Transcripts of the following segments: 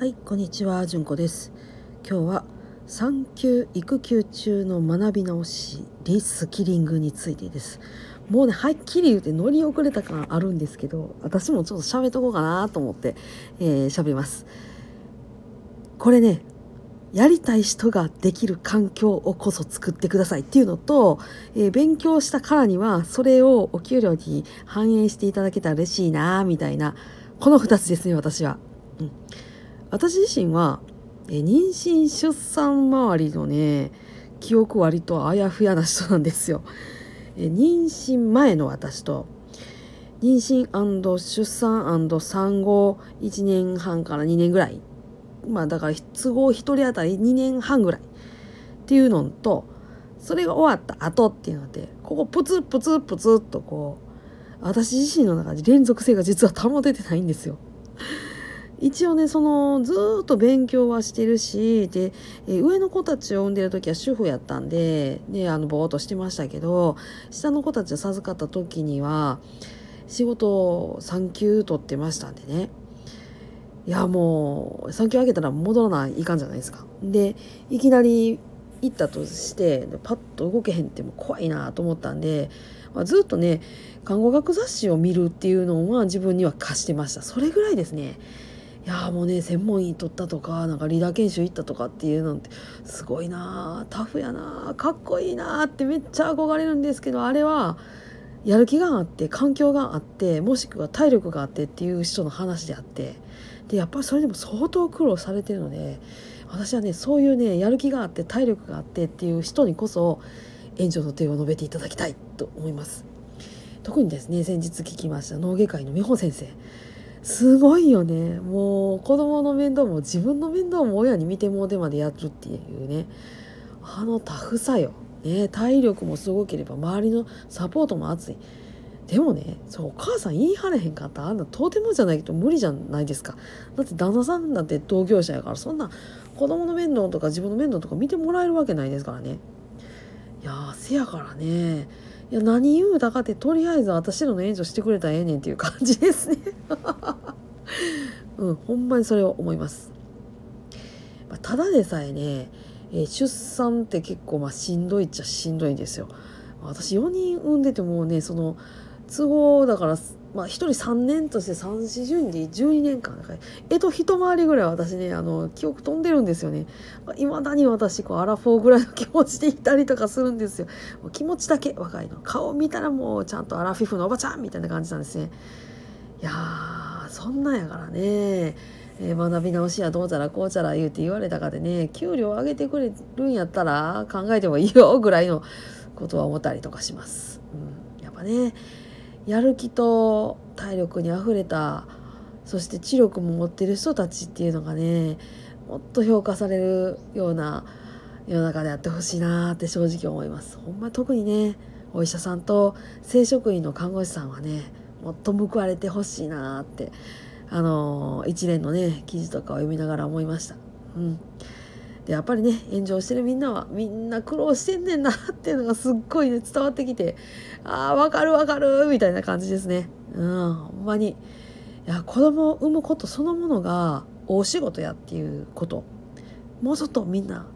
はい、こんにちは、じゅんこです。今日は産休育休中の学び直しリスキリングについてです。もうね、はっきり言って乗り遅れた感あるんですけど、私もちょっと喋っとこうかなと思って、えー、喋ります。これね、やりたい人ができる環境をこそ作ってくださいっていうのと、えー勉強したからにはそれをお給料に反映していただけたら嬉しいなみたいなこの2つですね私は。うん、私自身は、え妊娠出産周りのね記憶割とあやふやな人なんですよ。え妊娠前の私と妊娠出産産後1年半から2年ぐらいまあだから都合1人当たり2年半ぐらいっていうのとそれが終わった後っていうのでここプツプツプツっとこう私自身の中で連続性が実は保ててないんですよ。一応ねそのずっと勉強はしてるしで、上の子たちを産んでる時は主婦やったんで、ね、あのぼーっとしてましたけど下の子たちを授かった時には仕事を産休取ってましたんでね。いやもう産休上げたら戻らないかんじゃないですか。でいきなり行ったとしてパッと動けへんっても怖いなと思ったんで、まあ、ずっとね看護学雑誌を見るっていうのは自分には課してました。それぐらいですね。いやもうね専門医取ったとかなんかリーダー研修行ったとかっていうのってすごいなータフやなーかっこいいなってめっちゃ憧れるんですけどあれはやる気があって環境があってもしくは体力があってっていう人の話であってでやっぱりそれでも相当苦労されてるので私はねそういうねやる気があって体力があってっていう人にこそ援助の手を述べていただきたいと思います。特にですね先日聞きました脳外科医の美穂先生。すごいよね。もう子供の面倒も自分の面倒も親に見てもうてまでやるっていうね。あのタフさよ、ね、体力もすごければ周りのサポートも熱い。でもねそうお母さん言い張れへんかった。あんなとてもじゃないと無理じゃないですか。だって旦那さんだって同業者やからそんな子供の面倒とか自分の面倒とか見てもらえるわけないですからね。いやせやからね。いや何言うだかってとりあえず私らの援助してくれたらええねんっていう感じですね。うんほんまにそれを思います、まあただでさえね、えー出産って結構まあしんどいっちゃしんどいんですよ。私4人産んでてもねその都合だから、まあ、1人3年として3四順で12年間だか。らえと一回りぐらい私ねあの記憶飛んでるんですよね。いまだに私こうアラフォーぐらいの気持ちでいたりとかするんですよ。もう気持ちだけ若いの。顔見たらもうちゃんとアラフィフのおばちゃんみたいな感じなんですね。いやーそんなんやからねえー学び直しやどうちゃらこうちゃら言うて言われたかでね給料上げてくれるんやったら考えてもいいよぐらいのことは思ったりとかします。うん、やっぱねやる気と体力にあふれたそして知力も持ってる人たちっていうのがねもっと評価されるような世の中であってほしいなって正直思います。ほんま特にねお医者さんと正職員の看護師さんはねもっと報われてほしいなってあの一連のね記事とかを読みながら思いました。うん。でやっぱりね炎上してるみんなはみんな苦労してんねんなっていうのがすっごいね伝わってきてあーわかるわかるみたいな感じですね。うんほんまに。いや子供を産むことそのものが大仕事やっていうこと。もうちょっとみんな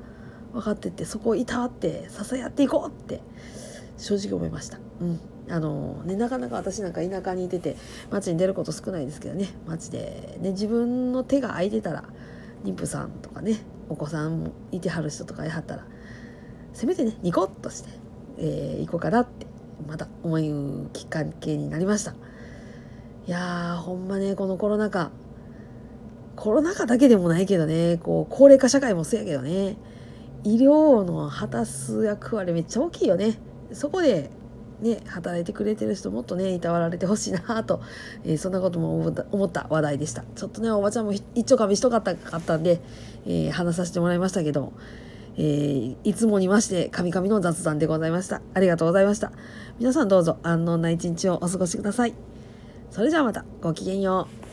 分かってってそこをいたわって支え合っていこうって。正直思いました。うん。あのね、なかなか私なんか田舎にいてて街に出ること少ないですけどね。街で、ね、自分の手が空いてたら妊婦さんとかねお子さんいてはる人とかいはったらせめてねニコッとして、えー行こうかなってまた思うきっかけになりました。いやーほんまねこのコロナ禍。コロナ禍だけでもないけどねこう高齢化社会もそうやけどね。医療の果たす役割めっちゃ大きいよね。そこでね働いてくれてる人もっとねいたわられてほしいなと、えーそんなことも思った話題でした。ちょっとねおばちゃんも一丁かみしとかったかったんで、えー話させてもらいましたけど、えーいつもにまして神々の雑談でございました。ありがとうございました。皆さんどうぞ安穏な一日をお過ごしください。それじゃあまたごきげんよう。